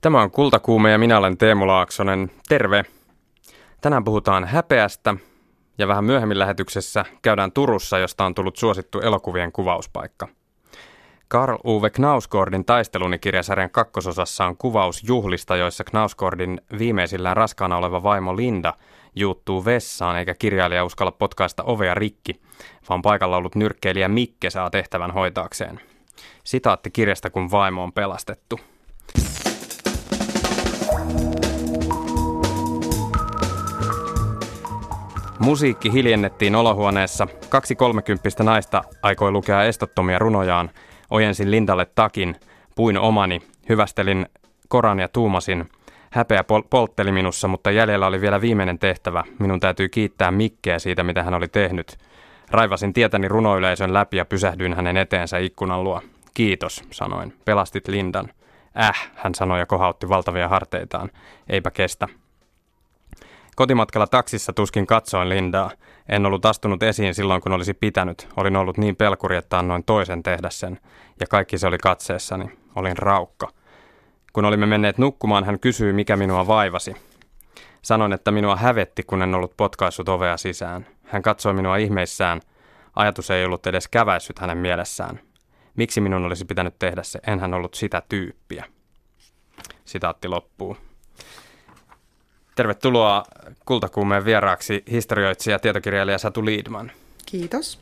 Tämä on Kultakuume ja minä olen Teemu Laaksonen. Terve! Tänään puhutaan häpeästä ja vähän myöhemmin lähetyksessä käydään Turussa, josta on tullut suosittu elokuvien kuvauspaikka. Karl Uwe Knausgordin taistelunikirjasarjan kakkososassa on kuvaus juhlista, joissa Knausgordin viimeisillään raskaana oleva vaimo Linda juuttuu vessaan eikä kirjailija uskalla potkaista ovea rikki, vaan paikalla ollut nyrkkeilijä Mikke saa tehtävän hoitaakseen. Sitaatti kirjasta, kun vaimo on pelastettu. Musiikki hiljennettiin olohuoneessa. Kaksi kolmekymppistä naista aikoi lukea estottomia runojaan. Ojensin Lindalle takin, puin omani, hyvästelin koran ja tuumasin. Häpeä pol- poltteli minussa, mutta jäljellä oli vielä viimeinen tehtävä. Minun täytyy kiittää Mikkeä siitä, mitä hän oli tehnyt. Raivasin tietäni runoyleisön läpi ja pysähdyin hänen eteensä ikkunan luo. Kiitos, sanoin. Pelastit Lindan. Äh, hän sanoi ja kohautti valtavia harteitaan. Eipä kestä. Kotimatkalla taksissa tuskin katsoin Lindaa. En ollut astunut esiin silloin, kun olisi pitänyt. Olin ollut niin pelkuri, että annoin toisen tehdä sen. Ja kaikki se oli katseessani. Olin raukka. Kun olimme menneet nukkumaan, hän kysyi, mikä minua vaivasi. Sanoin, että minua hävetti, kun en ollut potkaissut ovea sisään. Hän katsoi minua ihmeissään. Ajatus ei ollut edes käväissyt hänen mielessään. Miksi minun olisi pitänyt tehdä se? Enhän ollut sitä tyyppiä. Sitaatti loppuu. Tervetuloa Kultakuumeen vieraaksi historioitsija ja tietokirjailija Satu Liidman. Kiitos.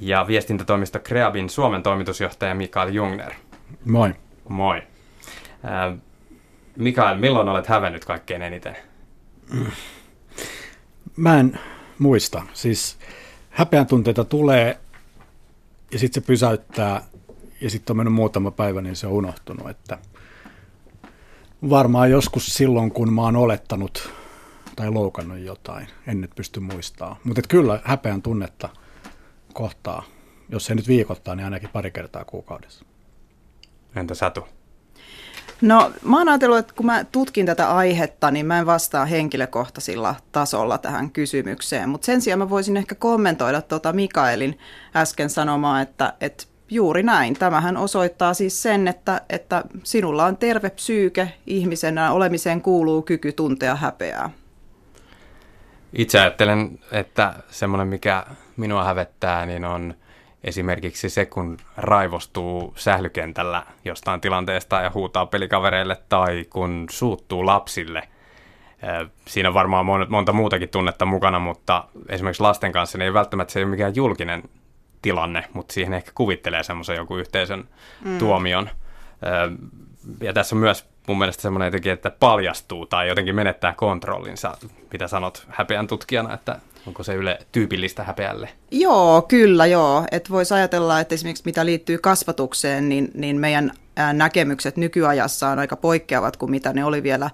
Ja viestintätoimisto Kreabin Suomen toimitusjohtaja Mikael Jungner. Moi. Moi. Äh, Mikael, milloin olet hävennyt kaikkein eniten? Mä en muista. Siis häpeän tunteita tulee ja sitten se pysäyttää ja sitten on mennyt muutama päivä, niin se on unohtunut. Että varmaan joskus silloin, kun mä oon olettanut tai loukannut jotain, en nyt pysty muistaa. Mutta kyllä häpeän tunnetta kohtaa, jos ei nyt viikoittaa, niin ainakin pari kertaa kuukaudessa. Entä Satu? No mä oon ajatellut, että kun mä tutkin tätä aihetta, niin mä en vastaa henkilökohtaisilla tasolla tähän kysymykseen. Mutta sen sijaan mä voisin ehkä kommentoida tuota Mikaelin äsken sanomaa, että, että juuri näin. Tämähän osoittaa siis sen, että, että sinulla on terve psyyke, ihmisenä olemiseen kuuluu kyky tuntea häpeää. Itse ajattelen, että semmoinen, mikä minua hävettää, niin on esimerkiksi se, kun raivostuu sählykentällä jostain tilanteesta ja huutaa pelikavereille tai kun suuttuu lapsille. Siinä on varmaan monta muutakin tunnetta mukana, mutta esimerkiksi lasten kanssa niin ei välttämättä se ei ole mikään julkinen tilanne, mutta siihen ehkä kuvittelee semmoisen joku yhteisön mm. tuomion. Ja tässä on myös mun mielestä semmoinen jotenkin, että paljastuu tai jotenkin menettää kontrollinsa. Mitä sanot häpeän tutkijana, että onko se yle tyypillistä häpeälle? Joo, kyllä joo. Että voisi ajatella, että esimerkiksi mitä liittyy kasvatukseen, niin, niin meidän näkemykset nykyajassa on aika poikkeavat kuin mitä ne oli vielä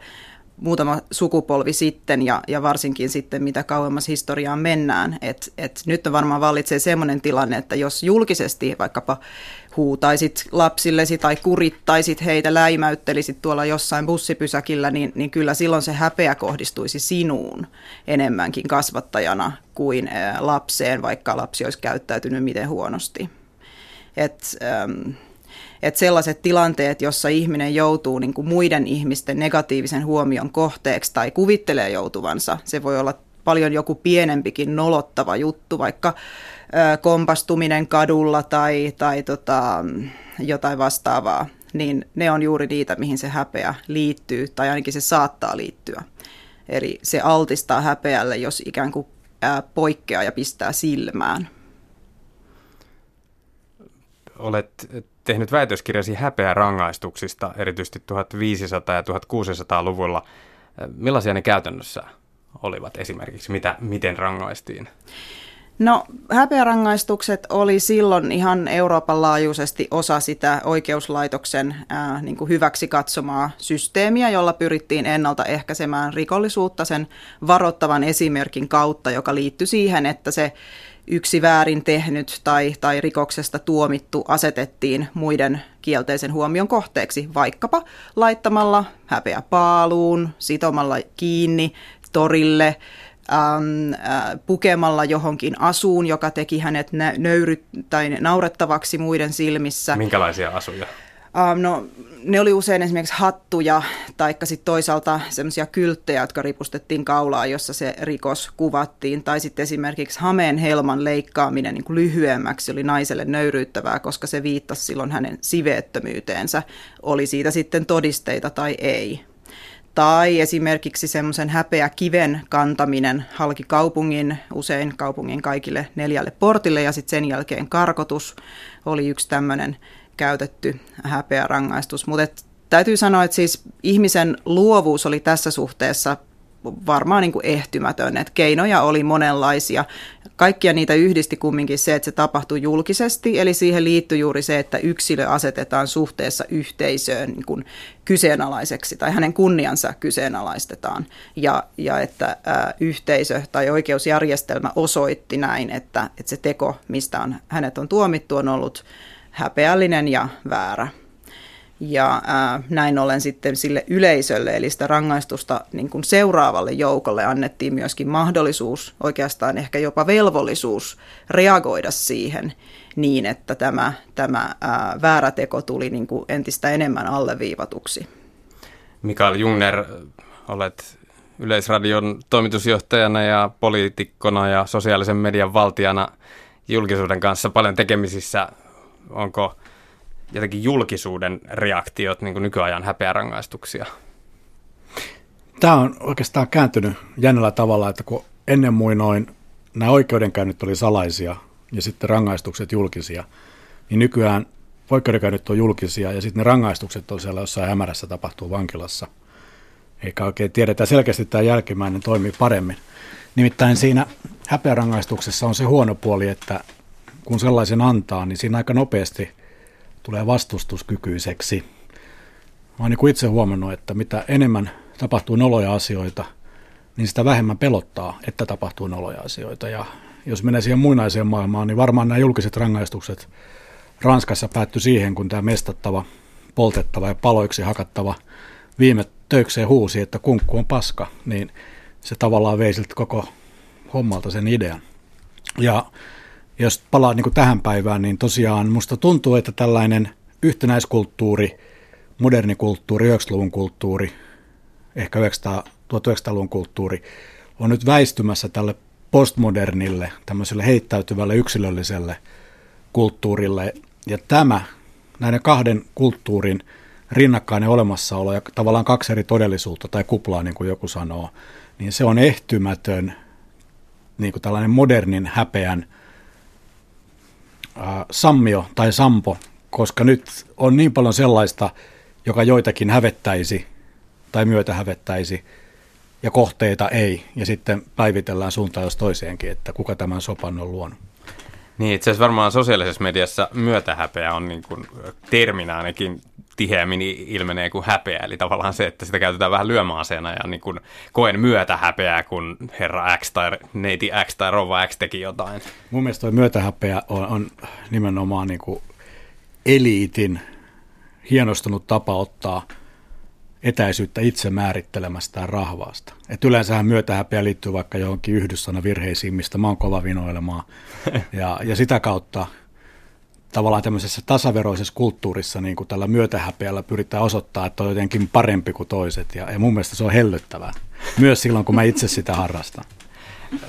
muutama sukupolvi sitten ja, ja varsinkin sitten mitä kauemmas historiaan mennään. Et, et nyt varmaan vallitsee sellainen tilanne, että jos julkisesti vaikkapa huutaisit lapsillesi tai kurittaisit heitä, läimäyttelisit tuolla jossain bussipysäkillä, niin, niin kyllä silloin se häpeä kohdistuisi sinuun enemmänkin kasvattajana kuin lapseen, vaikka lapsi olisi käyttäytynyt miten huonosti. Et, ähm, että sellaiset tilanteet, jossa ihminen joutuu niin kuin muiden ihmisten negatiivisen huomion kohteeksi tai kuvittelee joutuvansa, se voi olla paljon joku pienempikin nolottava juttu, vaikka kompastuminen kadulla tai, tai tota, jotain vastaavaa, niin ne on juuri niitä, mihin se häpeä liittyy, tai ainakin se saattaa liittyä. Eli se altistaa häpeälle, jos ikään kuin poikkeaa ja pistää silmään. Olet tehnyt väitöskirjasi häpeä rangaistuksista, erityisesti 1500- ja 1600-luvulla. Millaisia ne käytännössä olivat esimerkiksi? Mitä, miten rangaistiin? No häpeärangaistukset oli silloin ihan Euroopan laajuisesti osa sitä oikeuslaitoksen ää, niin kuin hyväksi katsomaa systeemiä, jolla pyrittiin ennaltaehkäisemään rikollisuutta sen varoittavan esimerkin kautta, joka liittyi siihen, että se yksi väärin tehnyt tai, tai rikoksesta tuomittu asetettiin muiden kielteisen huomion kohteeksi, vaikkapa laittamalla häpeä paaluun, sitomalla kiinni torille, ähm, äh, pukemalla johonkin asuun, joka teki hänet nöyry- tai naurettavaksi muiden silmissä. Minkälaisia asuja? Um, no, ne oli usein esimerkiksi hattuja tai sitten toisaalta semmoisia kylttejä, jotka ripustettiin kaulaan, jossa se rikos kuvattiin. Tai sitten esimerkiksi hameen helman leikkaaminen niin kuin lyhyemmäksi oli naiselle nöyryyttävää, koska se viittasi silloin hänen siveettömyyteensä. Oli siitä sitten todisteita tai ei. Tai esimerkiksi semmoisen häpeä kiven kantaminen halki kaupungin, usein kaupungin kaikille neljälle portille ja sitten sen jälkeen karkotus oli yksi tämmöinen käytetty häpeärangaistus. Mutta täytyy sanoa, että siis ihmisen luovuus oli tässä suhteessa varmaan niin kuin ehtymätön, että keinoja oli monenlaisia. Kaikkia niitä yhdisti kumminkin se, että se tapahtui julkisesti, eli siihen liittyy juuri se, että yksilö asetetaan suhteessa yhteisöön niin kuin kyseenalaiseksi tai hänen kunniansa kyseenalaistetaan. Ja, ja että ä, yhteisö tai oikeusjärjestelmä osoitti näin, että, että se teko, mistä on, hänet on tuomittu, on ollut häpeällinen ja väärä. Ja ää, näin ollen sitten sille yleisölle, eli sitä rangaistusta niin kuin seuraavalle joukolle annettiin myöskin mahdollisuus, oikeastaan ehkä jopa velvollisuus reagoida siihen niin, että tämä, tämä ää, väärä teko tuli niin kuin entistä enemmän alleviivatuksi. Mikael Jungner, olet Yleisradion toimitusjohtajana ja poliitikkona ja sosiaalisen median valtiana julkisuuden kanssa paljon tekemisissä onko jotenkin julkisuuden reaktiot niin kuin nykyajan häpeärangaistuksia? Tämä on oikeastaan kääntynyt jännällä tavalla, että kun ennen muinoin nämä oikeudenkäynnit oli salaisia ja sitten rangaistukset julkisia, niin nykyään oikeudenkäynnit on julkisia ja sitten ne rangaistukset on siellä jossain hämärässä tapahtuu vankilassa. Eikä oikein tiedetä selkeästi tämä jälkimmäinen toimii paremmin. Nimittäin siinä häpeärangaistuksessa on se huono puoli, että kun sellaisen antaa, niin siinä aika nopeasti tulee vastustuskykyiseksi. Mä oon niin itse huomannut, että mitä enemmän tapahtuu noloja asioita, niin sitä vähemmän pelottaa, että tapahtuu noloja asioita. Ja jos menee siihen muinaiseen maailmaan, niin varmaan nämä julkiset rangaistukset Ranskassa päättyi siihen, kun tämä mestattava, poltettava ja paloiksi hakattava viime töikseen huusi, että kunkku on paska, niin se tavallaan vei siltä koko hommalta sen idean. Ja jos palaa niin tähän päivään, niin tosiaan musta tuntuu, että tällainen yhtenäiskulttuuri, moderni kulttuuri, 90-luvun kulttuuri, ehkä 1900-luvun kulttuuri on nyt väistymässä tälle postmodernille, tämmöiselle heittäytyvälle yksilölliselle kulttuurille. Ja tämä, näiden kahden kulttuurin rinnakkainen olemassaolo ja tavallaan kaksi eri todellisuutta tai kuplaa, niin kuin joku sanoo, niin se on ehtymätön niin kuin tällainen modernin häpeän äh, sammio tai sampo, koska nyt on niin paljon sellaista, joka joitakin hävettäisi tai myötä hävettäisi, ja kohteita ei, ja sitten päivitellään suuntaan jos toiseenkin, että kuka tämän sopan on luonut. Niin, itse asiassa varmaan sosiaalisessa mediassa myötähäpeä on niin kuin terminä ainakin tiheämmin ilmenee kuin häpeä, eli tavallaan se, että sitä käytetään vähän lyömäaseena ja niin kuin koen myötähäpeää, kun herra X tai neiti X tai rouva X teki jotain. Mun mielestä tuo myötähäpeä on, on nimenomaan niin kuin eliitin hienostunut tapa ottaa etäisyyttä itse määrittelemästään rahvaasta. Et yleensähän myötähäpeä liittyy vaikka johonkin yhdyssanavirheisiin, mistä mä oon kova vinoilemaan. Ja, ja sitä kautta tavallaan tämmöisessä tasaveroisessa kulttuurissa niin kuin tällä myötähäpeällä pyritään osoittaa, että on jotenkin parempi kuin toiset. Ja, ja mun mielestä se on hellyttävää, myös silloin kun mä itse sitä harrastan.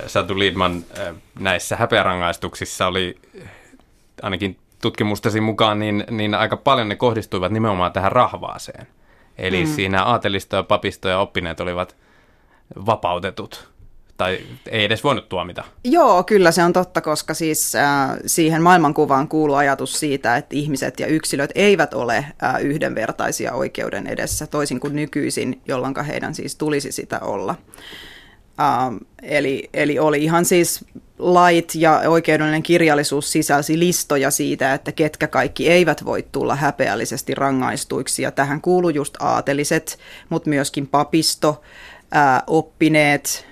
Satu Liedman, äh, näissä häpeärangaistuksissa oli ainakin tutkimustasi mukaan, niin, niin aika paljon ne kohdistuivat nimenomaan tähän rahvaaseen. Eli mm. siinä aatelisto ja papisto ja oppineet olivat vapautetut tai ei edes voinut tuomita. Joo, kyllä se on totta, koska siis äh, siihen maailmankuvaan kuuluu ajatus siitä, että ihmiset ja yksilöt eivät ole äh, yhdenvertaisia oikeuden edessä, toisin kuin nykyisin, jolloin heidän siis tulisi sitä olla. Ähm, eli, eli oli ihan siis lait ja oikeudellinen kirjallisuus sisälsi listoja siitä, että ketkä kaikki eivät voi tulla häpeällisesti rangaistuiksi. Ja tähän kuuluu just aateliset, mutta myöskin papisto, oppineet,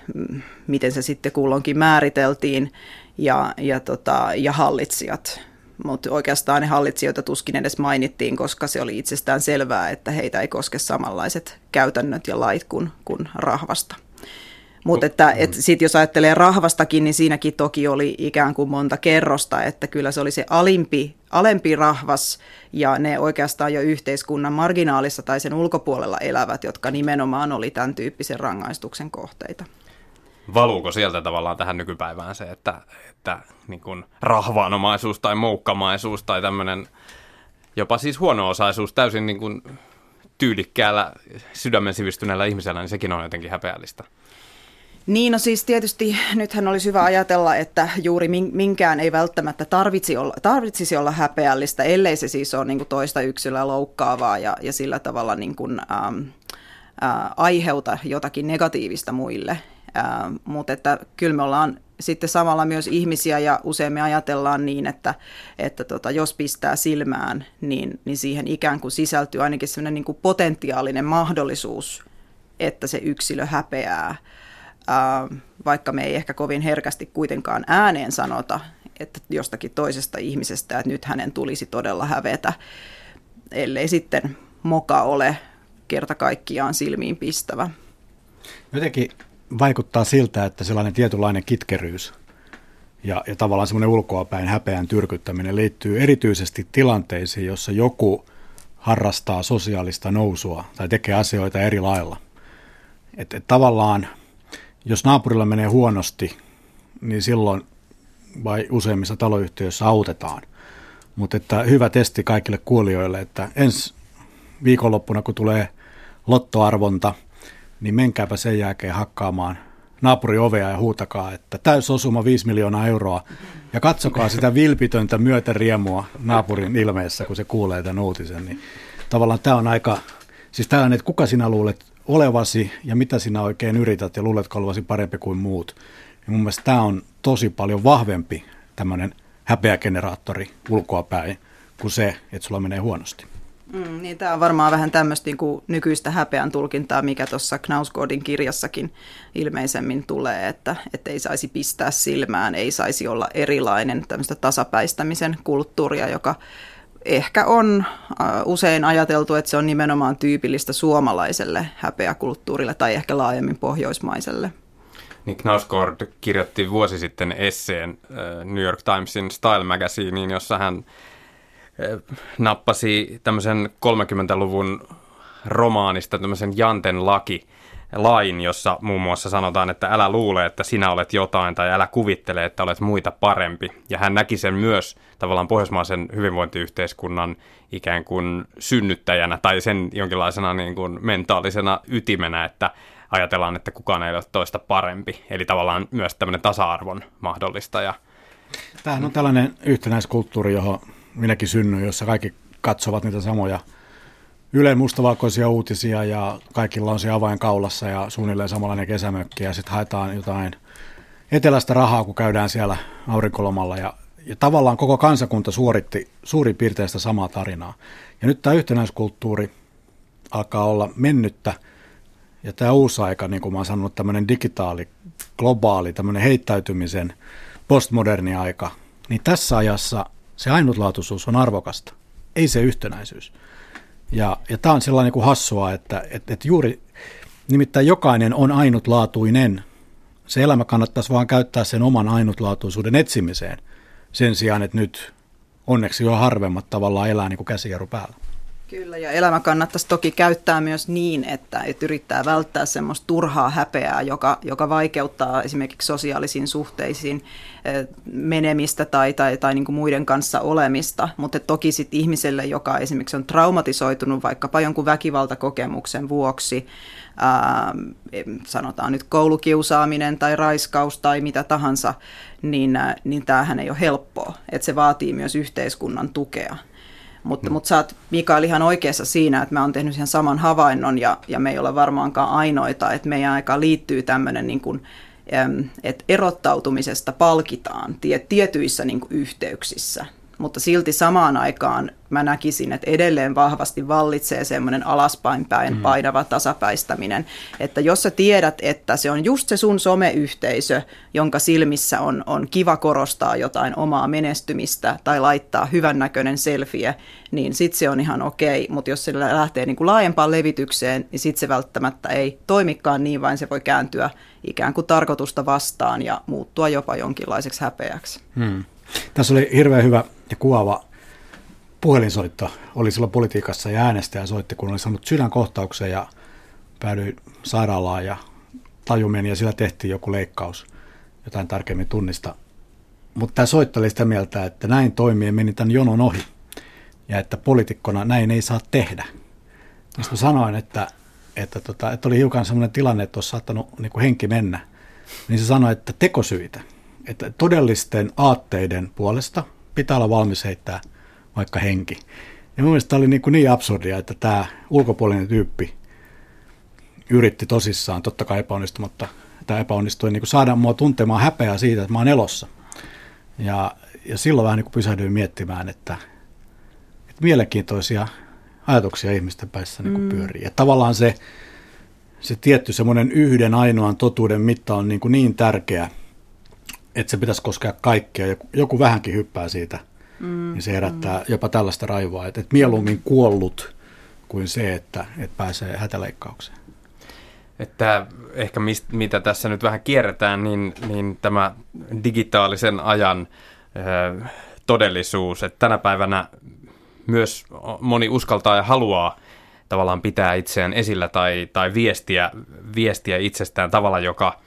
miten se sitten kulloinkin määriteltiin, ja, ja, tota, ja hallitsijat. Mutta oikeastaan ne hallitsijoita tuskin edes mainittiin, koska se oli itsestään selvää, että heitä ei koske samanlaiset käytännöt ja lait kuin, kuin rahvasta. Mutta että et sit jos ajattelee rahvastakin, niin siinäkin toki oli ikään kuin monta kerrosta, että kyllä se oli se alimpi, alempi rahvas ja ne oikeastaan jo yhteiskunnan marginaalissa tai sen ulkopuolella elävät, jotka nimenomaan oli tämän tyyppisen rangaistuksen kohteita. Valuuko sieltä tavallaan tähän nykypäivään se, että, että niin kuin rahvaanomaisuus tai moukkamaisuus tai tämmöinen jopa siis huono-osaisuus täysin niin kuin tyylikkäällä sydämen sivistyneellä ihmisellä, niin sekin on jotenkin häpeällistä. Niin, no siis tietysti nythän olisi hyvä ajatella, että juuri minkään ei välttämättä tarvitsisi olla, tarvitsisi olla häpeällistä, ellei se siis ole niin toista yksilöä loukkaavaa ja, ja sillä tavalla niin kuin, ähm, äh, aiheuta jotakin negatiivista muille. Äh, mutta että kyllä me ollaan sitten samalla myös ihmisiä ja usein me ajatellaan niin, että, että tota, jos pistää silmään, niin, niin siihen ikään kuin sisältyy ainakin sellainen niin kuin potentiaalinen mahdollisuus, että se yksilö häpeää, ää, vaikka me ei ehkä kovin herkästi kuitenkaan ääneen sanota, että jostakin toisesta ihmisestä, että nyt hänen tulisi todella hävetä, ellei sitten moka ole kerta kaikkiaan silmiin pistävä. Jotenkin vaikuttaa siltä, että sellainen tietynlainen kitkeryys ja, ja tavallaan semmoinen ulkoapäin häpeän tyrkyttäminen liittyy erityisesti tilanteisiin, jossa joku harrastaa sosiaalista nousua tai tekee asioita eri lailla. Et, et tavallaan, jos naapurilla menee huonosti, niin silloin vai useimmissa taloyhtiöissä autetaan. Mutta että hyvä testi kaikille kuulijoille, että ensi viikonloppuna, kun tulee lottoarvonta – niin menkääpä sen jälkeen hakkaamaan naapuri ovea ja huutakaa, että täysosuma 5 miljoonaa euroa. Ja katsokaa sitä vilpitöntä myötäriemua naapurin ilmeessä, kun se kuulee tämän uutisen. Niin tavallaan tämä on aika, siis tällainen, että kuka sinä luulet olevasi ja mitä sinä oikein yrität ja luuletko olevasi parempi kuin muut. Ja mun mielestä tämä on tosi paljon vahvempi tämmöinen häpeägeneraattori ulkoapäin kuin se, että sulla menee huonosti. Mm, niin tämä on varmaan vähän tämmöistä niin nykyistä häpeän tulkintaa, mikä tuossa Knausgårdin kirjassakin ilmeisemmin tulee, että, että ei saisi pistää silmään, ei saisi olla erilainen tämmöistä tasapäistämisen kulttuuria, joka ehkä on äh, usein ajateltu, että se on nimenomaan tyypillistä suomalaiselle häpeäkulttuurille tai ehkä laajemmin pohjoismaiselle. Niin Knausgård kirjoitti vuosi sitten esseen äh, New York Timesin Style Magazineen, jossa hän nappasi tämmöisen 30-luvun romaanista tämmöisen Janten laki, lain, jossa muun muassa sanotaan, että älä luule, että sinä olet jotain tai älä kuvittele, että olet muita parempi. Ja hän näki sen myös tavallaan pohjoismaisen hyvinvointiyhteiskunnan ikään kuin synnyttäjänä tai sen jonkinlaisena niin kuin mentaalisena ytimenä, että ajatellaan, että kukaan ei ole toista parempi. Eli tavallaan myös tämmöinen tasa-arvon mahdollistaja. Tämähän on tällainen yhtenäiskulttuuri, johon minäkin synnyin, jossa kaikki katsovat niitä samoja Ylen mustavalkoisia uutisia ja kaikilla on se avain kaulassa ja suunnilleen samanlainen kesämökki ja sitten haetaan jotain etelästä rahaa, kun käydään siellä aurinkolomalla ja, ja tavallaan koko kansakunta suoritti suurin piirtein sitä samaa tarinaa. Ja nyt tämä yhtenäiskulttuuri alkaa olla mennyttä ja tämä uusi aika, niin kuin mä oon sanonut, tämmöinen digitaali, globaali, tämmöinen heittäytymisen postmoderni aika, niin tässä ajassa se ainutlaatuisuus on arvokasta, ei se yhtenäisyys. Ja, ja tämä on sellainen kuin hassua, että, että, että juuri nimittäin jokainen on ainutlaatuinen. Se elämä kannattaisi vaan käyttää sen oman ainutlaatuisuuden etsimiseen sen sijaan, että nyt onneksi jo harvemmat tavallaan elää niin kuin käsijarru päällä. Kyllä, ja elämä kannattaisi toki käyttää myös niin, että, että yrittää välttää semmoista turhaa häpeää, joka, joka vaikeuttaa esimerkiksi sosiaalisiin suhteisiin menemistä tai, tai, tai niin kuin muiden kanssa olemista. Mutta toki sitten ihmiselle, joka esimerkiksi on traumatisoitunut vaikkapa jonkun väkivaltakokemuksen vuoksi, ää, sanotaan nyt koulukiusaaminen tai raiskaus tai mitä tahansa, niin, niin tämähän ei ole helppoa. Että se vaatii myös yhteiskunnan tukea. Mutta, mm. mutta sä oot Mikael ihan oikeassa siinä, että mä oon tehnyt sen saman havainnon ja, ja me ei ole varmaankaan ainoita, että meidän aika liittyy tämmöinen niin kuin, että erottautumisesta palkitaan tietyissä niin kuin yhteyksissä. Mutta silti samaan aikaan mä näkisin, että edelleen vahvasti vallitsee semmoinen alaspäin päin mm. painava tasapäistäminen. Että jos sä tiedät, että se on just se sun someyhteisö, jonka silmissä on, on kiva korostaa jotain omaa menestymistä tai laittaa hyvännäköinen selfie, niin sit se on ihan okei. Mutta jos se lähtee niin kuin laajempaan levitykseen, niin sit se välttämättä ei toimikaan niin, vaan se voi kääntyä ikään kuin tarkoitusta vastaan ja muuttua jopa jonkinlaiseksi häpeäksi. Hmm. Tässä oli hirveän hyvä ja kuvaava puhelinsoitto. Oli silloin politiikassa ja äänestäjä soitti, kun oli saanut sydänkohtauksen ja päädyin sairaalaan ja tajumeni ja sillä tehtiin joku leikkaus. Jotain tarkemmin tunnista. Mutta tämä soitto oli sitä mieltä, että näin toimien meni tämän jonon ohi. Ja että poliitikkona näin ei saa tehdä. Sitten sanoin, että, että, tota, että oli hiukan sellainen tilanne, että olisi saattanut niin kuin henki mennä. Niin se sanoi, että tekosyitä – että todellisten aatteiden puolesta pitää olla valmis heittää vaikka henki. Ja mun mielestä tämä oli niin, kuin niin absurdia, että tämä ulkopuolinen tyyppi yritti tosissaan, totta kai epäonnistumatta, tämä epäonnistui niin kuin saada mua tuntemaan häpeää siitä, että mä oon elossa. Ja, ja silloin vähän niin kuin pysähdyin miettimään, että, että mielenkiintoisia ajatuksia ihmisten päissä niin kuin mm. pyörii. Ja tavallaan se, se tietty semmoinen yhden ainoan totuuden mitta on niin, kuin niin tärkeä – että se pitäisi koskea kaikkea. ja Joku vähänkin hyppää siitä, mm, niin se herättää mm. jopa tällaista raivoa. Että, että mieluummin kuollut kuin se, että, että pääsee hätäleikkaukseen. Että ehkä mist, mitä tässä nyt vähän kierretään, niin, niin tämä digitaalisen ajan ö, todellisuus, että tänä päivänä myös moni uskaltaa ja haluaa tavallaan pitää itseään esillä tai, tai viestiä, viestiä itsestään tavalla, joka,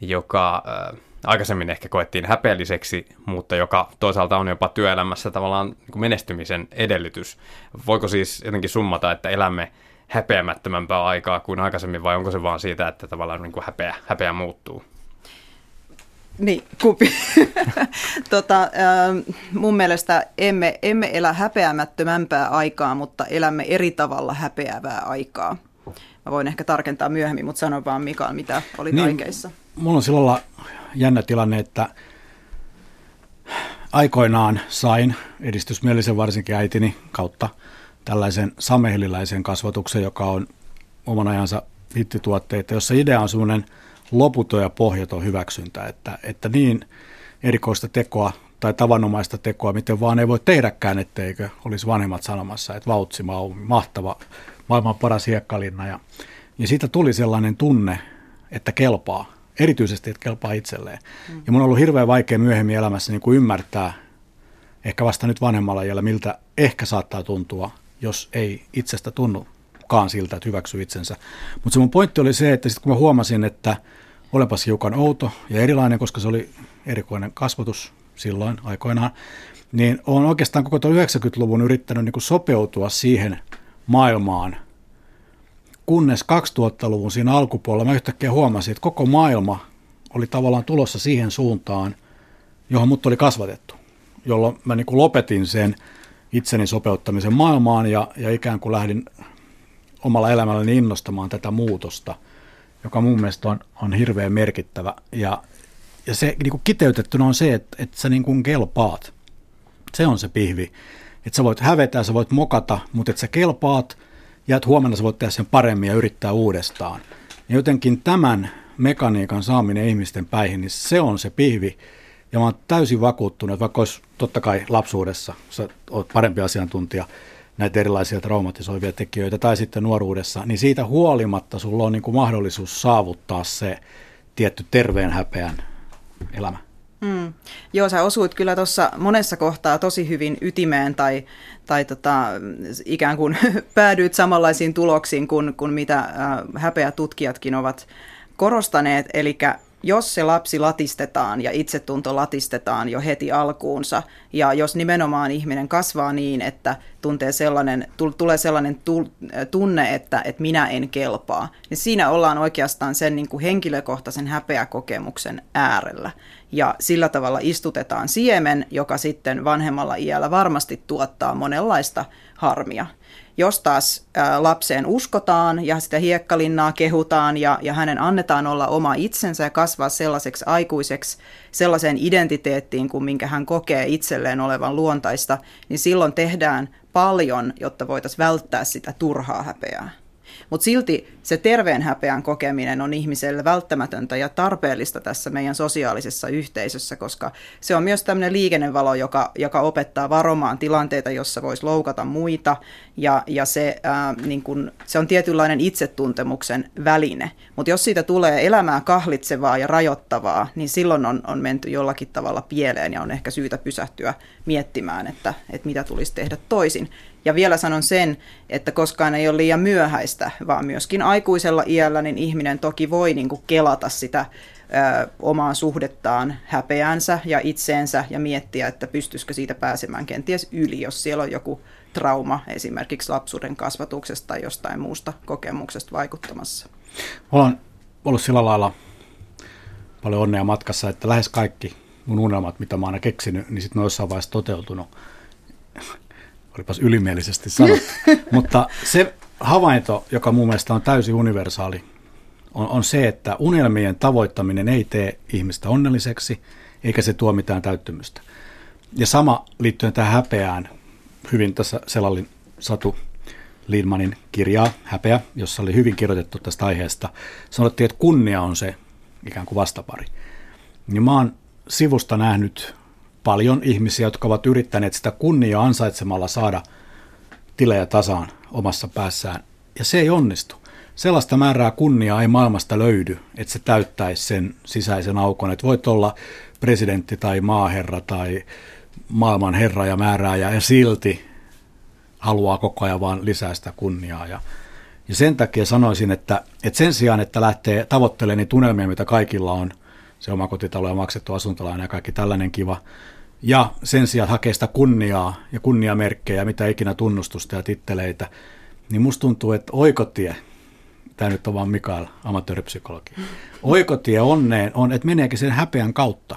joka ö, aikaisemmin ehkä koettiin häpeälliseksi, mutta joka toisaalta on jopa työelämässä tavallaan niin menestymisen edellytys. Voiko siis jotenkin summata, että elämme häpeämättömämpää aikaa kuin aikaisemmin, vai onko se vaan siitä, että tavallaan niin kuin häpeä, häpeä muuttuu? Niin, kumpi. tota, ähm, mun mielestä emme, emme elä häpeämättömämpää aikaa, mutta elämme eri tavalla häpeävää aikaa. Mä voin ehkä tarkentaa myöhemmin, mutta sano vaan Mikael, mitä oli niin, aikeissa. Mulla on silloin jännä tilanne, että aikoinaan sain edistysmielisen varsinkin äitini kautta tällaisen sameheliläisen kasvatuksen, joka on oman ajansa hittituotteita, jossa idea on semmoinen loputon ja pohjaton hyväksyntä, että, että niin erikoista tekoa tai tavanomaista tekoa, miten vaan ei voi tehdäkään, etteikö olisi vanhemmat sanomassa, että vautsi, mahtava, maailman paras hiekkalinna. Ja, ja siitä tuli sellainen tunne, että kelpaa erityisesti, että kelpaa itselleen. Mm. Ja mun on ollut hirveän vaikea myöhemmin elämässä niin kuin ymmärtää, ehkä vasta nyt vanhemmalla jäljellä, miltä ehkä saattaa tuntua, jos ei itsestä tunnukaan siltä, että hyväksyy itsensä. Mutta se mun pointti oli se, että sitten kun mä huomasin, että olepas hiukan outo ja erilainen, koska se oli erikoinen kasvatus silloin aikoinaan, niin olen oikeastaan koko 90-luvun yrittänyt niin kuin sopeutua siihen maailmaan – kunnes 2000-luvun siinä alkupuolella mä yhtäkkiä huomasin, että koko maailma oli tavallaan tulossa siihen suuntaan, johon mut oli kasvatettu, jolloin mä niin kuin lopetin sen itseni sopeuttamisen maailmaan ja, ja ikään kuin lähdin omalla elämälläni innostamaan tätä muutosta, joka mun mielestä on, on hirveän merkittävä. Ja, ja se niin kuin kiteytettynä on se, että, että sä niin kuin kelpaat. Se on se pihvi. Että sä voit hävetä, sä voit mokata, mutta että sä kelpaat – ja että huomenna sä voit tehdä sen paremmin ja yrittää uudestaan. Ja jotenkin tämän mekaniikan saaminen ihmisten päihin, niin se on se pihvi. Ja mä oon täysin vakuuttunut, että vaikka olisi totta kai lapsuudessa, sä oot parempi asiantuntija, näitä erilaisia traumatisoivia tekijöitä, tai sitten nuoruudessa, niin siitä huolimatta sulla on niin kuin mahdollisuus saavuttaa se tietty terveen häpeän elämä. Mm. Joo, sä osuit kyllä tuossa monessa kohtaa tosi hyvin ytimeen tai, tai tota, ikään kuin päädyit samanlaisiin tuloksiin kuin, kuin mitä äh, häpeätutkijatkin ovat korostaneet. Eli jos se lapsi latistetaan ja itsetunto latistetaan jo heti alkuunsa, ja jos nimenomaan ihminen kasvaa niin, että tuntee sellainen, tulee sellainen tunne, että, että minä en kelpaa, niin siinä ollaan oikeastaan sen niin kuin henkilökohtaisen häpeäkokemuksen äärellä. Ja sillä tavalla istutetaan siemen, joka sitten vanhemmalla iällä varmasti tuottaa monenlaista harmia. Jos taas lapseen uskotaan ja sitä hiekkalinnaa kehutaan ja, ja hänen annetaan olla oma itsensä ja kasvaa sellaiseksi aikuiseksi, sellaiseen identiteettiin kuin minkä hän kokee itselleen olevan luontaista, niin silloin tehdään paljon, jotta voitaisiin välttää sitä turhaa häpeää. Mutta silti se terveen häpeän kokeminen on ihmiselle välttämätöntä ja tarpeellista tässä meidän sosiaalisessa yhteisössä, koska se on myös tämmöinen liikennevalo, joka, joka opettaa varomaan tilanteita, jossa voisi loukata muita, ja, ja se, ää, niin kun, se on tietynlainen itsetuntemuksen väline. Mutta jos siitä tulee elämää kahlitsevaa ja rajoittavaa, niin silloin on, on menty jollakin tavalla pieleen ja on ehkä syytä pysähtyä miettimään, että, että mitä tulisi tehdä toisin. Ja vielä sanon sen, että koskaan ei ole liian myöhäistä, vaan myöskin aikuisella iällä niin ihminen toki voi niin kuin kelata sitä ö, omaa suhdettaan häpeänsä ja itseensä ja miettiä, että pystyisikö siitä pääsemään kenties yli, jos siellä on joku trauma esimerkiksi lapsuuden kasvatuksesta tai jostain muusta kokemuksesta vaikuttamassa. Olen ollut sillä lailla paljon onnea matkassa, että lähes kaikki mun unelmat, mitä mä oon aina keksinyt, niin sitten ne on jossain vaiheessa toteutunut olipas ylimielisesti sanottu. Mutta se havainto, joka mun mielestä on täysin universaali, on, on se, että unelmien tavoittaminen ei tee ihmistä onnelliseksi, eikä se tuo mitään täyttymystä. Ja sama liittyen tähän häpeään, hyvin tässä selallin Satu Liedmanin kirjaa Häpeä, jossa oli hyvin kirjoitettu tästä aiheesta. Sanottiin, että kunnia on se ikään kuin vastapari. Niin mä oon sivusta nähnyt paljon ihmisiä, jotka ovat yrittäneet sitä kunnia ansaitsemalla saada tilejä tasaan omassa päässään, ja se ei onnistu. Sellaista määrää kunniaa ei maailmasta löydy, että se täyttäisi sen sisäisen aukon, että voit olla presidentti tai maaherra tai maailman herra ja määrää ja silti haluaa koko ajan vaan lisää sitä kunniaa. Ja, ja sen takia sanoisin, että, että sen sijaan, että lähtee tavoittelemaan niitä tunnelmia, mitä kaikilla on, se oma kotitalo ja maksettu asuntolaina ja kaikki tällainen kiva. Ja sen sijaan hakee sitä kunniaa ja kunniamerkkejä, mitä ikinä tunnustusta ja titteleitä, niin musta tuntuu, että oikotie, tämä nyt on vaan Mikael, amatööripsykologi, oikotie onneen on, että meneekin sen häpeän kautta.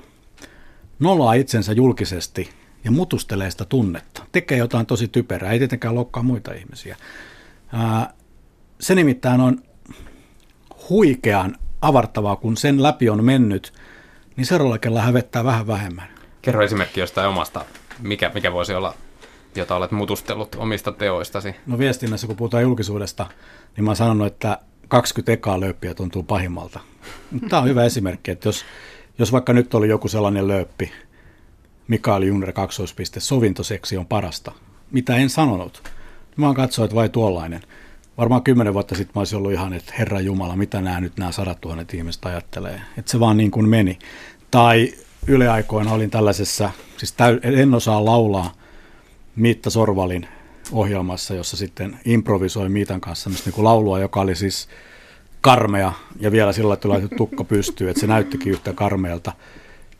Nolaa itsensä julkisesti ja mutustelee sitä tunnetta. Tekee jotain tosi typerää, ei tietenkään lokkaa muita ihmisiä. se nimittäin on huikean avartavaa, kun sen läpi on mennyt, niin seuraavalla kerralla hävettää vähän vähemmän. Kerro esimerkki jostain omasta, mikä, mikä voisi olla, jota olet mutustellut omista teoistasi. No viestinnässä, kun puhutaan julkisuudesta, niin mä oon sanonut, että 20 ekaa lööppiä tuntuu pahimmalta. Tämä on hyvä esimerkki, että jos, jos vaikka nyt oli joku sellainen lööppi, Mikael Junner kaksoispiste, sovintoseksi on parasta, mitä en sanonut. Mä oon katsoa, että vai tuollainen varmaan kymmenen vuotta sitten mä olisin ollut ihan, että Herra Jumala, mitä nämä nyt nämä sadat tuhannet ihmiset ajattelee. Että se vaan niin kuin meni. Tai yleaikoina olin tällaisessa, siis täy, en osaa laulaa Miitta Sorvalin ohjelmassa, jossa sitten improvisoi Miitan kanssa niin kuin laulua, joka oli siis karmea ja vielä sillä että laitettu tukka pystyy, että se näyttikin yhtä karmeelta.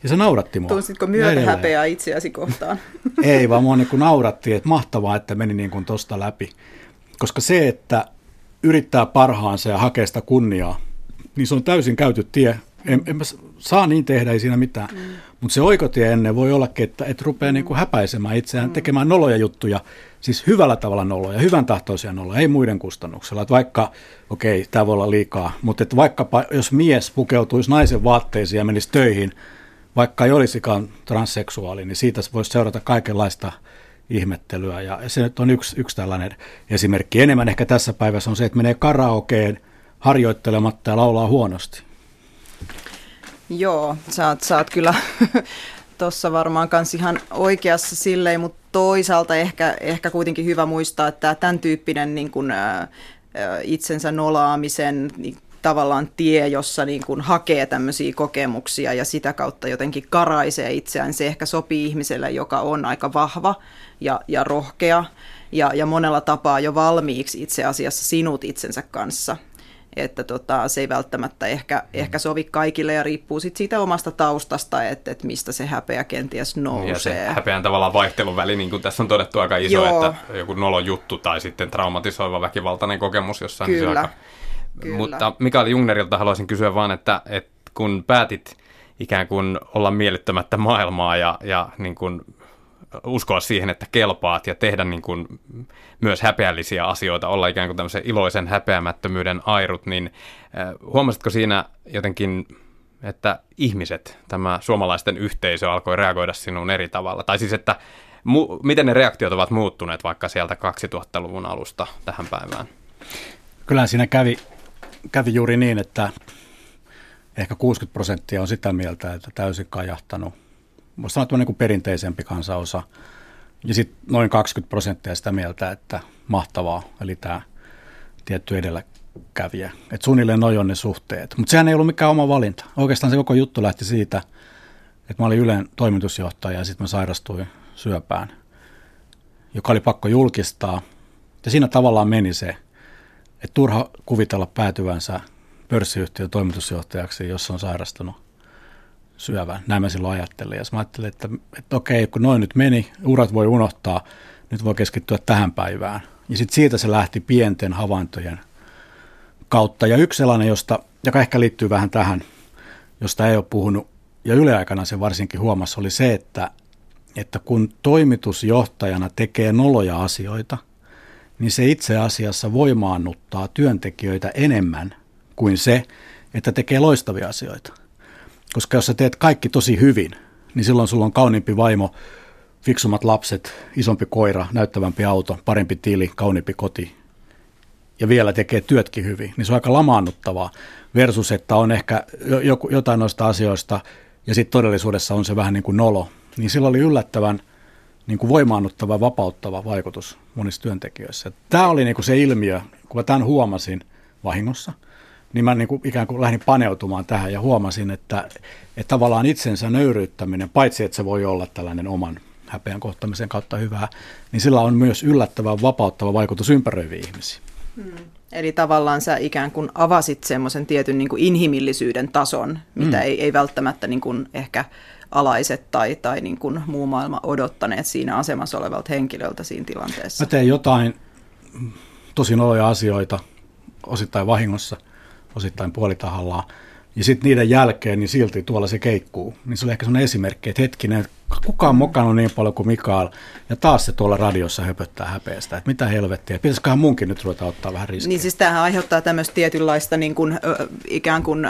Ja se nauratti mua. Tunsitko myötähäpeää itseäsi kohtaan? Ei, vaan mua niin nauratti, että mahtavaa, että meni niin kuin tosta läpi. Koska se, että yrittää parhaansa ja hakee sitä kunniaa, niin se on täysin käyty tie. En, en mä saa niin tehdä, ei siinä mitään. Mm. Mutta se oikotie ennen voi olla, että et rupeaa mm. niinku häpäisemään itseään, mm. tekemään noloja juttuja, siis hyvällä tavalla noloja, hyvän tahtoisia noloja, ei muiden kustannuksella. Et vaikka, okei, okay, tämä voi olla liikaa, mutta et vaikkapa jos mies pukeutuisi naisen vaatteisiin ja menisi töihin, vaikka ei olisikaan transseksuaali, niin siitä voisi seurata kaikenlaista ihmettelyä. Ja se nyt on yksi, yksi tällainen esimerkki. Enemmän ehkä tässä päivässä on se, että menee karaokeen harjoittelematta ja laulaa huonosti. Joo, sä oot, sä oot kyllä tuossa varmaan kans ihan oikeassa silleen, mutta toisaalta ehkä, ehkä kuitenkin hyvä muistaa, että tämän tyyppinen niin kun, itsensä nolaamisen niin tavallaan tie, jossa niin kuin hakee tämmöisiä kokemuksia ja sitä kautta jotenkin karaisee itseään. Se ehkä sopii ihmiselle, joka on aika vahva ja, ja rohkea ja, ja monella tapaa jo valmiiksi itse asiassa sinut itsensä kanssa. Että tota, se ei välttämättä ehkä, mm. ehkä sovi kaikille ja riippuu sit siitä omasta taustasta, että, että mistä se häpeä kenties nousee. Ja se häpeän tavallaan vaihteluväli, niin kuin tässä on todettu aika iso, Joo. että joku nolo juttu tai sitten traumatisoiva väkivaltainen kokemus jossain. Kyllä. Niin se aika Kyllä. Mutta Mikael Jungnerilta haluaisin kysyä vaan, että, että kun päätit ikään kuin olla miellyttämättä maailmaa ja, ja niin kuin uskoa siihen, että kelpaat ja tehdä niin kuin myös häpeällisiä asioita, olla ikään kuin tämmöisen iloisen häpeämättömyyden airut, niin huomasitko siinä jotenkin, että ihmiset, tämä suomalaisten yhteisö alkoi reagoida sinuun eri tavalla? Tai siis, että mu- miten ne reaktiot ovat muuttuneet vaikka sieltä 2000-luvun alusta tähän päivään? Kyllä siinä kävi, kävi juuri niin, että ehkä 60 prosenttia on sitä mieltä, että täysin kajahtanut. Voisi sanoa, että niin perinteisempi kansanosa. Ja sitten noin 20 prosenttia sitä mieltä, että mahtavaa, eli tämä tietty edelläkävijä. Että suunnilleen noin on ne suhteet. Mutta sehän ei ollut mikään oma valinta. Oikeastaan se koko juttu lähti siitä, että mä olin Ylen toimitusjohtaja ja sitten mä sairastuin syöpään, joka oli pakko julkistaa. Ja siinä tavallaan meni se, että turha kuvitella päätyvänsä pörssiyhtiön toimitusjohtajaksi, jos on sairastunut syövän. Näin mä silloin ajattelin. Ja mä ajattelin, että, että okei, kun noin nyt meni, urat voi unohtaa, nyt voi keskittyä tähän päivään. Ja sitten siitä se lähti pienten havaintojen kautta. Ja yksi sellainen, josta, joka ehkä liittyy vähän tähän, josta ei ole puhunut, ja yleaikana se varsinkin huomassa, oli se, että, että kun toimitusjohtajana tekee noloja asioita, niin se itse asiassa voimaannuttaa työntekijöitä enemmän kuin se, että tekee loistavia asioita. Koska jos sä teet kaikki tosi hyvin, niin silloin sulla on kauniimpi vaimo, fiksummat lapset, isompi koira, näyttävämpi auto, parempi tili, kauniimpi koti ja vielä tekee työtkin hyvin, niin se on aika lamaannuttavaa versus, että on ehkä jotain noista asioista ja sitten todellisuudessa on se vähän niin kuin nolo. Niin sillä oli yllättävän niin kuin voimaannuttava, vapauttava vaikutus monissa työntekijöissä. Tämä oli niin kuin se ilmiö, kun mä tämän huomasin vahingossa – niin mä niin kuin ikään kuin lähdin paneutumaan tähän ja huomasin, että, että tavallaan itsensä nöyryyttäminen, paitsi että se voi olla tällainen oman häpeän kohtamisen kautta hyvää, niin sillä on myös yllättävän vapauttava vaikutus ympäröiviin ihmisiin. Hmm. Eli tavallaan sä ikään kuin avasit semmoisen tietyn niin kuin inhimillisyyden tason, mitä hmm. ei, ei välttämättä niin kuin ehkä alaiset tai, tai niin kuin muu maailma odottaneet siinä asemassa olevalta henkilöltä siinä tilanteessa. Mä teen jotain tosi noloja asioita, osittain vahingossa – osittain puolitahallaan. Ja sitten niiden jälkeen, niin silti tuolla se keikkuu. Niin se oli ehkä sellainen esimerkki, että hetkinen, kuka on mokannut niin paljon kuin Mikael, ja taas se tuolla radiossa höpöttää häpeästä, että mitä helvettiä, pitäisiköhän munkin nyt ruveta ottaa vähän riskiä. Niin siis tämähän aiheuttaa tämmöistä tietynlaista niin kuin, ikään kuin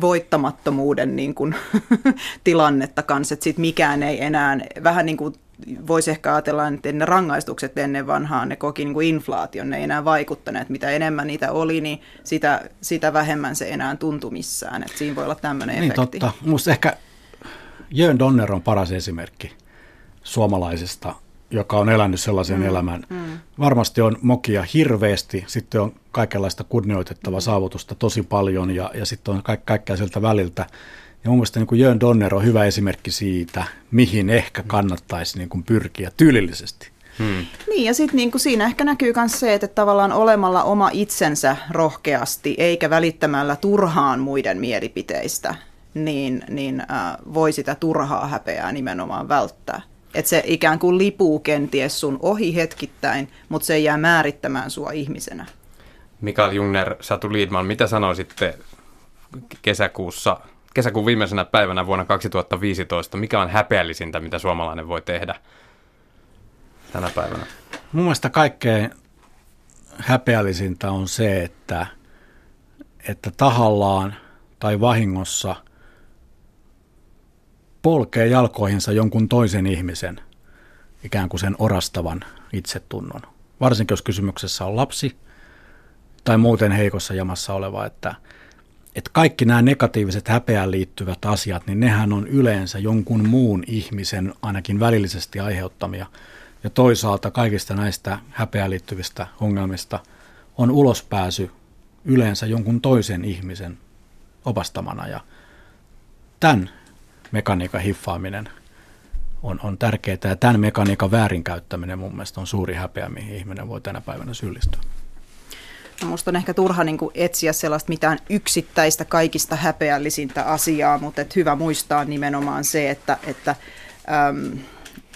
voittamattomuuden niin kuin, tilannetta kanssa, että sitten mikään ei enää, vähän niin kuin voisi ehkä ajatella, että ne rangaistukset ennen vanhaa, ne koki niin kuin inflaation, ne ei enää vaikuttaneet. Mitä enemmän niitä oli, niin sitä, sitä vähemmän se enää tuntui missään. Että siinä voi olla tämmöinen niin, efekti. totta. Minusta ehkä Jön Donner on paras esimerkki suomalaisesta, joka on elänyt sellaisen mm, elämän. Mm. Varmasti on mokia hirveästi, sitten on kaikenlaista kunnioitettavaa mm. saavutusta tosi paljon ja, ja sitten on ka- kaikkea sieltä väliltä. Ja mun mielestä niin kuin Jön Donner on hyvä esimerkki siitä, mihin ehkä kannattaisi niin kuin pyrkiä tyylillisesti. Hmm. Niin, ja sitten niin siinä ehkä näkyy myös se, että tavallaan olemalla oma itsensä rohkeasti, eikä välittämällä turhaan muiden mielipiteistä, niin, niin äh, voi sitä turhaa häpeää nimenomaan välttää. Että se ikään kuin lipuu kenties sun ohi hetkittäin, mutta se ei jää määrittämään sua ihmisenä. Mikael Jungner, Satu Liidman, mitä sanoisitte kesäkuussa kesäkuun viimeisenä päivänä vuonna 2015, mikä on häpeällisintä, mitä suomalainen voi tehdä tänä päivänä? Mun mielestä kaikkein häpeällisintä on se, että, että tahallaan tai vahingossa polkee jalkoihinsa jonkun toisen ihmisen ikään kuin sen orastavan itsetunnon. Varsinkin jos kysymyksessä on lapsi tai muuten heikossa jamassa oleva, että – että kaikki nämä negatiiviset häpeään liittyvät asiat, niin nehän on yleensä jonkun muun ihmisen ainakin välillisesti aiheuttamia. Ja toisaalta kaikista näistä häpeään liittyvistä ongelmista on ulospääsy yleensä jonkun toisen ihmisen opastamana. Ja tämän mekaniikan hiffaaminen on, on tärkeää ja tämän mekaniikan väärinkäyttäminen mun mielestä on suuri häpeä, mihin ihminen voi tänä päivänä syyllistyä. Minusta on ehkä turha niin kuin etsiä sellaista mitään yksittäistä kaikista häpeällisintä asiaa, mutta että hyvä muistaa nimenomaan se, että, että äm,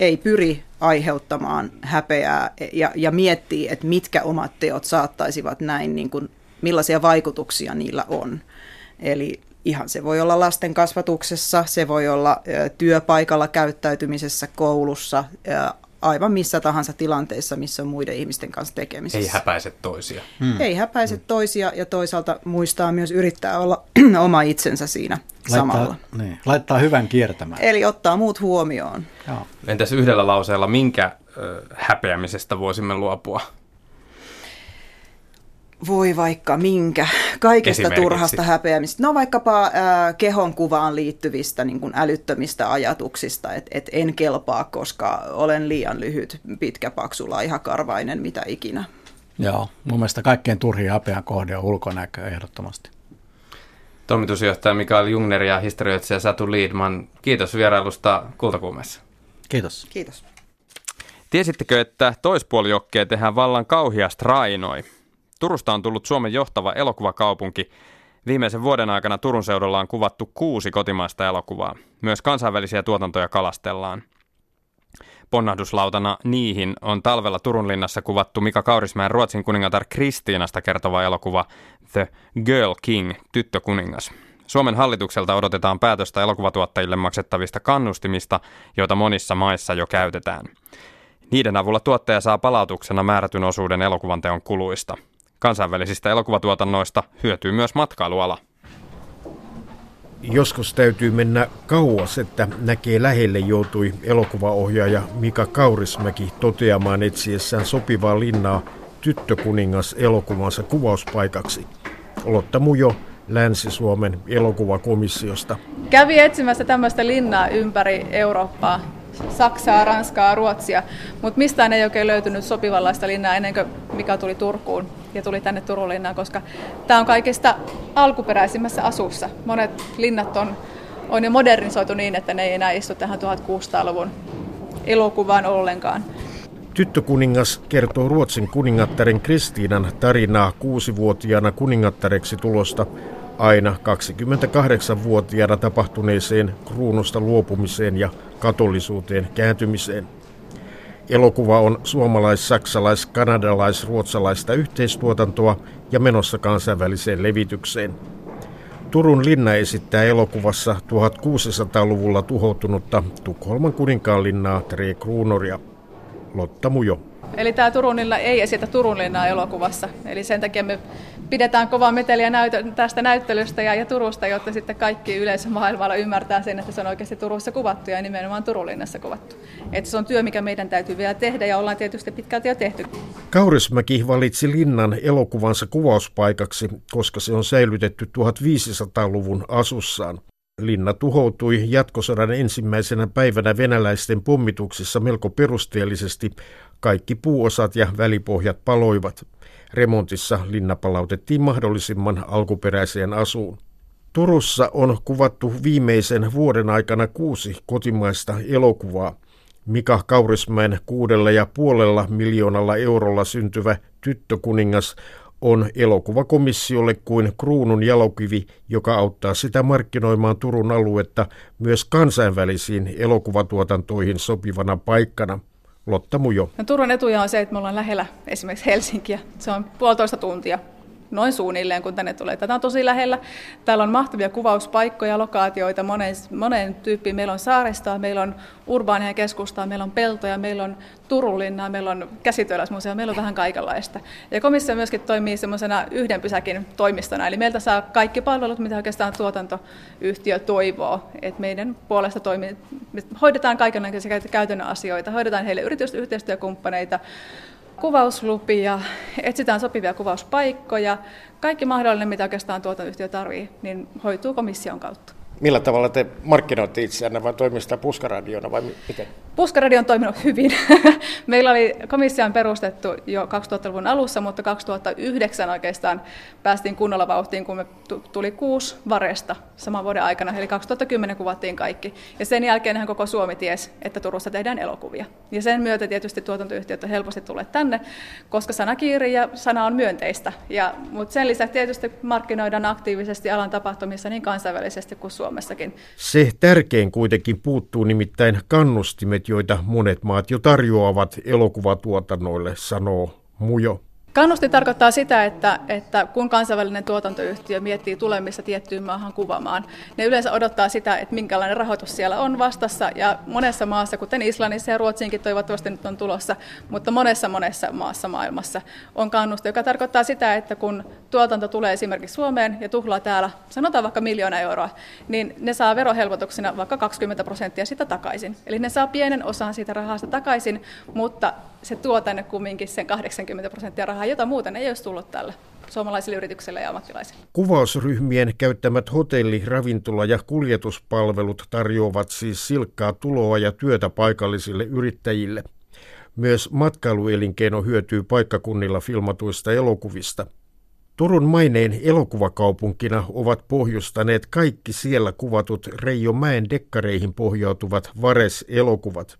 ei pyri aiheuttamaan häpeää ja, ja miettii, että mitkä omat teot saattaisivat näin, niin kuin, millaisia vaikutuksia niillä on. Eli ihan se voi olla lasten kasvatuksessa, se voi olla työpaikalla käyttäytymisessä, koulussa, aivan missä tahansa tilanteessa, missä on muiden ihmisten kanssa tekemisissä. Ei häpäise toisia. Hmm. Ei häpäise hmm. toisia ja toisaalta muistaa myös yrittää olla oma itsensä siinä laittaa, samalla. Niin, laittaa hyvän kiertämään. Eli ottaa muut huomioon. Joo. Entäs yhdellä lauseella, minkä ö, häpeämisestä voisimme luopua? Voi vaikka minkä, kaikesta turhasta häpeämistä. No vaikkapa äh, kehon kuvaan liittyvistä niin kuin älyttömistä ajatuksista, että et en kelpaa, koska olen liian lyhyt, pitkä, paksu, laihakarvainen, mitä ikinä. Joo, mun mielestä kaikkein turhin häpeän kohde on ulkonäkö ehdottomasti. Toimitusjohtaja Mikael Jungner ja historioitsija Satu Liidman, kiitos vierailusta Kultakuumessa. Kiitos. Kiitos. Tiesittekö, että toispuolijokkeen tehdään vallan kauhiasta rainoi? Turusta on tullut Suomen johtava elokuvakaupunki. Viimeisen vuoden aikana Turun seudulla on kuvattu kuusi kotimaista elokuvaa. Myös kansainvälisiä tuotantoja kalastellaan. Ponnahduslautana niihin on talvella Turun linnassa kuvattu Mika Kaurismäen Ruotsin kuningatar Kristiinasta kertova elokuva The Girl King, tyttökuningas. Suomen hallitukselta odotetaan päätöstä elokuvatuottajille maksettavista kannustimista, joita monissa maissa jo käytetään. Niiden avulla tuottaja saa palautuksena määrätyn osuuden elokuvan teon kuluista. Kansainvälisistä elokuvatuotannoista hyötyy myös matkailuala. Joskus täytyy mennä kauas, että näkee lähelle joutui elokuvaohjaaja Mika Kaurismäki toteamaan etsiessään sopivaa linnaa Tyttökuningas elokuvansa kuvauspaikaksi. Lotta Mujo Länsi-Suomen elokuvakomissiosta. Kävi etsimässä tämmöistä linnaa ympäri Eurooppaa Saksaa, Ranskaa, Ruotsia, mutta mistään ei oikein löytynyt sopivanlaista linnaa ennen kuin mikä tuli Turkuun ja tuli tänne Turun linnaan, koska tämä on kaikista alkuperäisimmässä asussa. Monet linnat on, on jo modernisoitu niin, että ne ei enää istu tähän 1600-luvun elokuvaan ollenkaan. Tyttökuningas kertoo Ruotsin kuningattaren Kristiinan tarinaa kuusivuotiaana kuningattareksi tulosta aina 28-vuotiaana tapahtuneeseen kruunusta luopumiseen ja katolisuuteen kääntymiseen. Elokuva on suomalais-, saksalais-, kanadalais-, ruotsalaista yhteistuotantoa ja menossa kansainväliseen levitykseen. Turun linna esittää elokuvassa 1600-luvulla tuhoutunutta Tukholman kuninkaanlinnaa Tre Kruunoria. Lotta Mujo. Eli tämä Turun linna ei esitä Turun linnaa elokuvassa. Eli sen takia me pidetään kovaa meteliä näytö, tästä näyttelystä ja, ja Turusta, jotta sitten kaikki yleisö maailmalla ymmärtää sen, että se on oikeasti Turussa kuvattu ja nimenomaan Turun linnassa kuvattu. Että se on työ, mikä meidän täytyy vielä tehdä ja ollaan tietysti pitkälti jo tehty. Kaurismäki valitsi linnan elokuvansa kuvauspaikaksi, koska se on säilytetty 1500-luvun asussaan. Linna tuhoutui jatkosodan ensimmäisenä päivänä venäläisten pommituksissa melko perusteellisesti. Kaikki puuosat ja välipohjat paloivat. Remontissa linna palautettiin mahdollisimman alkuperäiseen asuun. Turussa on kuvattu viimeisen vuoden aikana kuusi kotimaista elokuvaa. Mika Kaurismäen kuudella ja puolella miljoonalla eurolla syntyvä tyttökuningas on elokuvakomissiolle kuin kruunun jalokivi, joka auttaa sitä markkinoimaan Turun aluetta myös kansainvälisiin elokuvatuotantoihin sopivana paikkana. Lotta Mujo. No, Turun etuja on se, että me ollaan lähellä esimerkiksi Helsinkiä. Se on puolitoista tuntia noin suunnilleen, kun tänne tulee. Tätä on tosi lähellä. Täällä on mahtavia kuvauspaikkoja, lokaatioita monen, monen tyyppiin. Meillä on saaristoa, meillä on urbaania keskustaa, meillä on peltoja, meillä on Turunlinnaa, meillä on käsityöläismuseo, meillä on vähän kaikenlaista. Ja komissio myöskin toimii semmoisena yhden pysäkin toimistona, eli meiltä saa kaikki palvelut, mitä oikeastaan tuotantoyhtiö toivoo. että meidän puolesta toimii, me hoidetaan kaikenlaisia käytännön asioita, hoidetaan heille yritysyhteistyökumppaneita, kuvauslupia, etsitään sopivia kuvauspaikkoja. Kaikki mahdollinen, mitä oikeastaan tuotantoyhtiö tarvitsee, niin hoituu komission kautta. Millä tavalla te markkinoitte itseänne vai toimii puskaradiona vai miten? Puskaradio on toiminut hyvin. Meillä oli komissio perustettu jo 2000-luvun alussa, mutta 2009 oikeastaan päästiin kunnolla vauhtiin, kun me tuli kuusi varesta saman vuoden aikana, eli 2010 kuvattiin kaikki. Ja sen jälkeen koko Suomi ties, että Turussa tehdään elokuvia. Ja sen myötä tietysti tuotantoyhtiöt helposti tulleet tänne, koska sana kiiri ja sana on myönteistä. Ja, mutta sen lisäksi tietysti markkinoidaan aktiivisesti alan tapahtumissa niin kansainvälisesti kuin Suomessakin. Se tärkein kuitenkin puuttuu nimittäin kannustimet, joita monet maat jo tarjoavat elokuvatuotannoille, sanoo Mujo. Kannusti tarkoittaa sitä, että, että kun kansainvälinen tuotantoyhtiö miettii tulemista tiettyyn maahan kuvamaan, ne yleensä odottaa sitä, että minkälainen rahoitus siellä on vastassa. Ja monessa maassa, kuten Islannissa ja Ruotsiinkin toivottavasti nyt on tulossa, mutta monessa monessa maassa maailmassa on kannusti, joka tarkoittaa sitä, että kun tuotanto tulee esimerkiksi Suomeen ja tuhlaa täällä, sanotaan vaikka miljoona euroa, niin ne saa verohelpotuksena vaikka 20 prosenttia sitä takaisin. Eli ne saa pienen osan siitä rahasta takaisin, mutta se tuo tänne kumminkin sen 80 prosenttia rahaa, jota muuten ei olisi tullut tälle suomalaisille yrityksille ja ammattilaisille. Kuvausryhmien käyttämät hotelli, ravintola ja kuljetuspalvelut tarjoavat siis silkkaa tuloa ja työtä paikallisille yrittäjille. Myös matkailuelinkeino hyötyy paikkakunnilla filmatuista elokuvista. Turun maineen elokuvakaupunkina ovat pohjustaneet kaikki siellä kuvatut Reijo Mäen dekkareihin pohjautuvat Vares-elokuvat.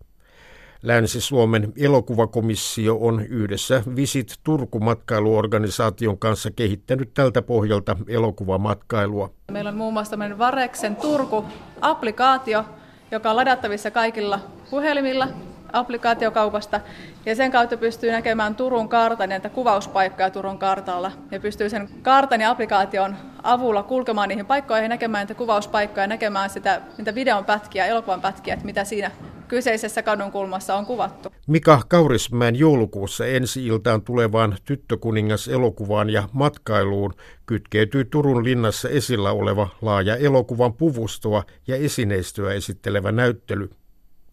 Länsi-Suomen elokuvakomissio on yhdessä Visit Turku-matkailuorganisaation kanssa kehittänyt tältä pohjalta elokuvamatkailua. Meillä on muun muassa tämmöinen Vareksen Turku-applikaatio, joka on ladattavissa kaikilla puhelimilla applikaatiokaupasta, ja sen kautta pystyy näkemään Turun kartan ja kuvauspaikkoja Turun kartalla, ja pystyy sen kartan ja applikaation avulla kulkemaan niihin paikkoihin näkemään niitä kuvauspaikkoja, näkemään sitä, niitä videon pätkiä, elokuvan pätkiä, että mitä siinä kyseisessä kadunkulmassa on kuvattu. Mika Kaurismäen joulukuussa ensi-iltaan tulevaan Tyttökuningas elokuvaan ja matkailuun kytkeytyy Turun linnassa esillä oleva laaja elokuvan puvustoa ja esineistöä esittelevä näyttely.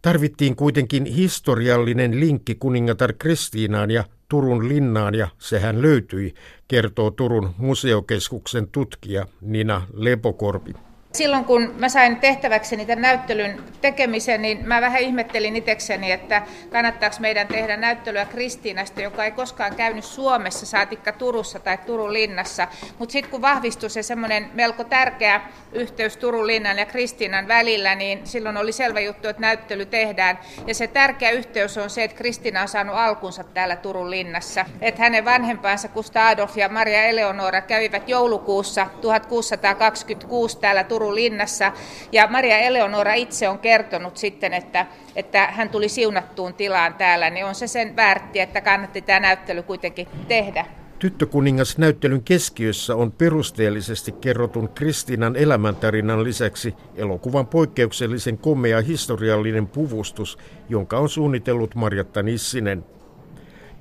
Tarvittiin kuitenkin historiallinen linkki kuningatar Kristiinaan ja Turun linnaan ja sehän löytyi, kertoo Turun museokeskuksen tutkija Nina Lepokorpi. Silloin kun mä sain tehtäväkseni tämän näyttelyn tekemisen, niin mä vähän ihmettelin itsekseni, että kannattaako meidän tehdä näyttelyä Kristiinasta, joka ei koskaan käynyt Suomessa, saatikka Turussa tai Turun linnassa. Mutta sitten kun vahvistui se semmoinen melko tärkeä yhteys Turun linnan ja Kristiinan välillä, niin silloin oli selvä juttu, että näyttely tehdään. Ja se tärkeä yhteys on se, että Kristiina on saanut alkunsa täällä Turun linnassa. Että hänen vanhempansa Kusta Adolf ja Maria Eleonora kävivät joulukuussa 1626 täällä Turun Turun linnassa. Ja Maria Eleonora itse on kertonut sitten, että, että hän tuli siunattuun tilaan täällä, niin on se sen väärti, että kannatti tämä näyttely kuitenkin tehdä. Tyttökuningas näyttelyn keskiössä on perusteellisesti kerrotun Kristiinan elämäntarinan lisäksi elokuvan poikkeuksellisen komea historiallinen puvustus, jonka on suunnitellut Marjatta Nissinen.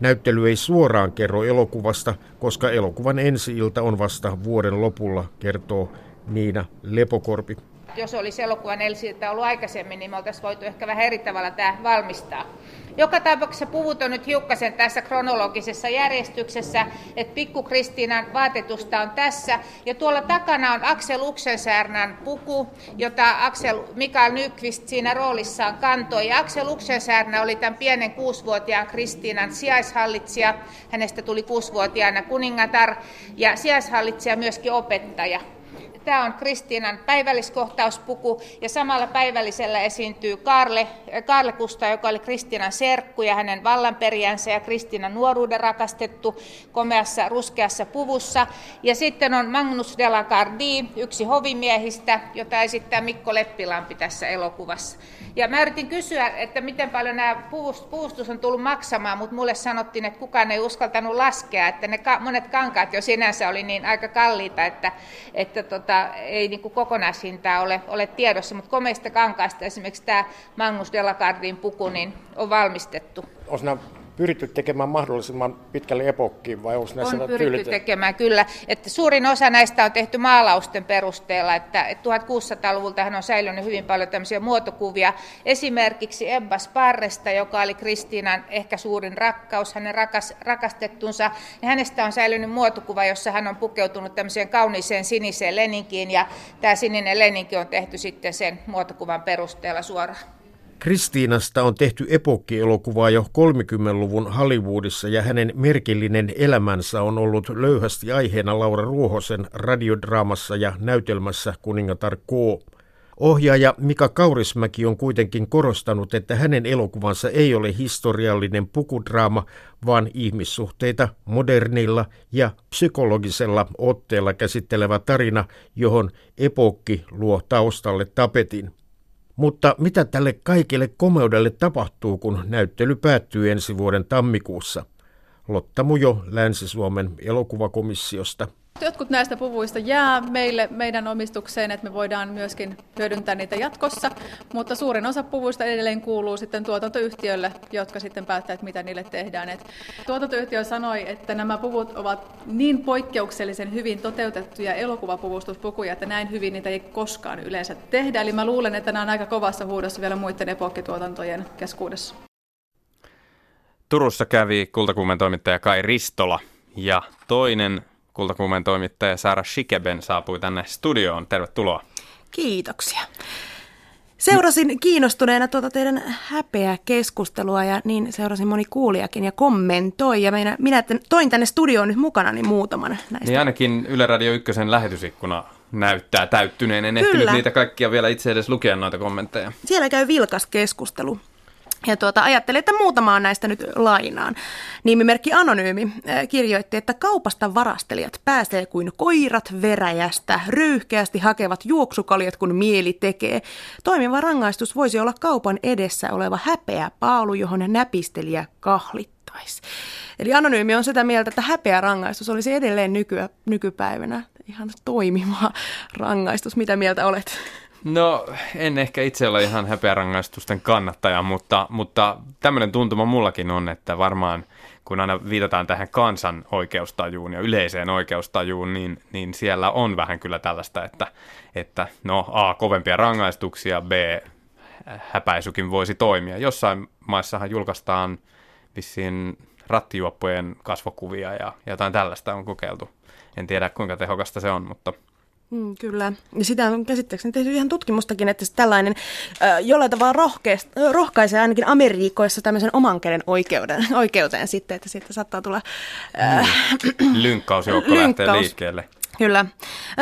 Näyttely ei suoraan kerro elokuvasta, koska elokuvan ensi-ilta on vasta vuoden lopulla, kertoo Niina Lepokorpi. Jos olisi elokuvan Elsiltä ollut aikaisemmin, niin me oltaisiin voitu ehkä vähän eri tavalla tämä valmistaa. Joka tapauksessa puvut on nyt hiukkasen tässä kronologisessa järjestyksessä, että pikku Kristiinan vaatetusta on tässä. Ja tuolla takana on Aksel Uksensärnän puku, jota Aksel Mikael Nyqvist siinä roolissaan kantoi. Ja Aksel Uksensärnä oli tämän pienen kuusivuotiaan Kristiinan sijaishallitsija. Hänestä tuli kuusivuotiaana kuningatar ja sijaishallitsija myöskin opettaja. Tämä on Kristiinan päivälliskohtauspuku ja samalla päivällisellä esiintyy Karle, Karle Kusta, joka oli Kristiinan serkku ja hänen vallanperijänsä ja Kristiinan nuoruuden rakastettu komeassa ruskeassa puvussa. Ja sitten on Magnus de la Gardie, yksi hovimiehistä, jota esittää Mikko Leppilampi tässä elokuvassa. Ja mä yritin kysyä, että miten paljon nämä puustus on tullut maksamaan, mutta mulle sanottiin, että kukaan ei uskaltanut laskea, että ne monet kankaat jo sinänsä oli niin aika kalliita, että, että tota, ei niin kuin kokonaishintaa ole, ole tiedossa, mutta komeista kankaista esimerkiksi tämä Magnus Delacardin puku niin on valmistettu. Onko pyritty tekemään mahdollisimman pitkälle epokkiin vai onko näissä On pyritty tyylit... tekemään, kyllä. Että suurin osa näistä on tehty maalausten perusteella, että 1600-luvulta on säilynyt hyvin paljon tämmöisiä muotokuvia. Esimerkiksi Ebba Sparresta, joka oli Kristiinan ehkä suurin rakkaus, hänen rakas, rakastettunsa, niin hänestä on säilynyt muotokuva, jossa hän on pukeutunut tämmöiseen kauniiseen siniseen leninkiin, ja tämä sininen leninki on tehty sitten sen muotokuvan perusteella suoraan. Kristiinasta on tehty epokkielokuvaa jo 30-luvun Hollywoodissa ja hänen merkillinen elämänsä on ollut löyhästi aiheena Laura Ruohosen radiodraamassa ja näytelmässä Kuningatar K. Ohjaaja Mika Kaurismäki on kuitenkin korostanut, että hänen elokuvansa ei ole historiallinen pukudraama, vaan ihmissuhteita modernilla ja psykologisella otteella käsittelevä tarina, johon epokki luo taustalle tapetin. Mutta mitä tälle kaikille komeudelle tapahtuu, kun näyttely päättyy ensi vuoden tammikuussa? Lotta Mujo Länsi-Suomen elokuvakomissiosta. Jotkut näistä puvuista jää meille meidän omistukseen, että me voidaan myöskin hyödyntää niitä jatkossa, mutta suurin osa puvuista edelleen kuuluu sitten tuotantoyhtiölle, jotka sitten päättävät, mitä niille tehdään. Et tuotantoyhtiö sanoi, että nämä puvut ovat niin poikkeuksellisen hyvin toteutettuja elokuvapuvustuspukuja, että näin hyvin niitä ei koskaan yleensä tehdä. Eli mä luulen, että nämä on aika kovassa huudossa vielä muiden epokkituotantojen keskuudessa. Turussa kävi kultakuumen toimittaja Kai Ristola ja toinen kultakuumen toimittaja Saara Shikeben saapui tänne studioon. Tervetuloa. Kiitoksia. Seurasin kiinnostuneena tuota teidän häpeä keskustelua ja niin seurasin moni kuulijakin ja kommentoi. Ja minä, minä toin tänne studioon nyt mukana niin muutaman näistä. Niin ainakin Yle Radio 1 lähetysikkuna näyttää täyttyneen. En ehtinyt niitä kaikkia vielä itse edes lukea noita kommentteja. Siellä käy vilkas keskustelu. Ja tuota, ajattelin, että muutamaan näistä nyt lainaan. Nimimerkki Anonyymi äh, kirjoitti, että kaupasta varastelijat pääsee kuin koirat veräjästä, röyhkeästi hakevat juoksukaljat, kun mieli tekee. Toimiva rangaistus voisi olla kaupan edessä oleva häpeä paalu, johon näpistelijä kahlittaisi. Eli Anonyymi on sitä mieltä, että häpeä rangaistus olisi edelleen nykyä, nykypäivänä ihan toimiva rangaistus. Mitä mieltä olet? No, en ehkä itse ole ihan häpeärangaistusten kannattaja, mutta, mutta tämmöinen tuntuma mullakin on, että varmaan kun aina viitataan tähän kansan oikeustajuun ja yleiseen oikeustajuun, niin, niin siellä on vähän kyllä tällaista, että, että no A, kovempia rangaistuksia, B, häpäisykin voisi toimia. Jossain maissahan julkaistaan vissiin rattijuoppojen kasvokuvia ja jotain tällaista on kokeiltu. En tiedä kuinka tehokasta se on, mutta Mm, kyllä. Ja sitä on käsittääkseni tehty ihan tutkimustakin, että tällainen äh, jollain tavalla rohkaisee ainakin Amerikoissa tämmöisen oman käden oikeuden, oikeuteen sitten, että siitä saattaa tulla... Äh, mm. Lynkkausjoukko lähtee liikkeelle. Kyllä.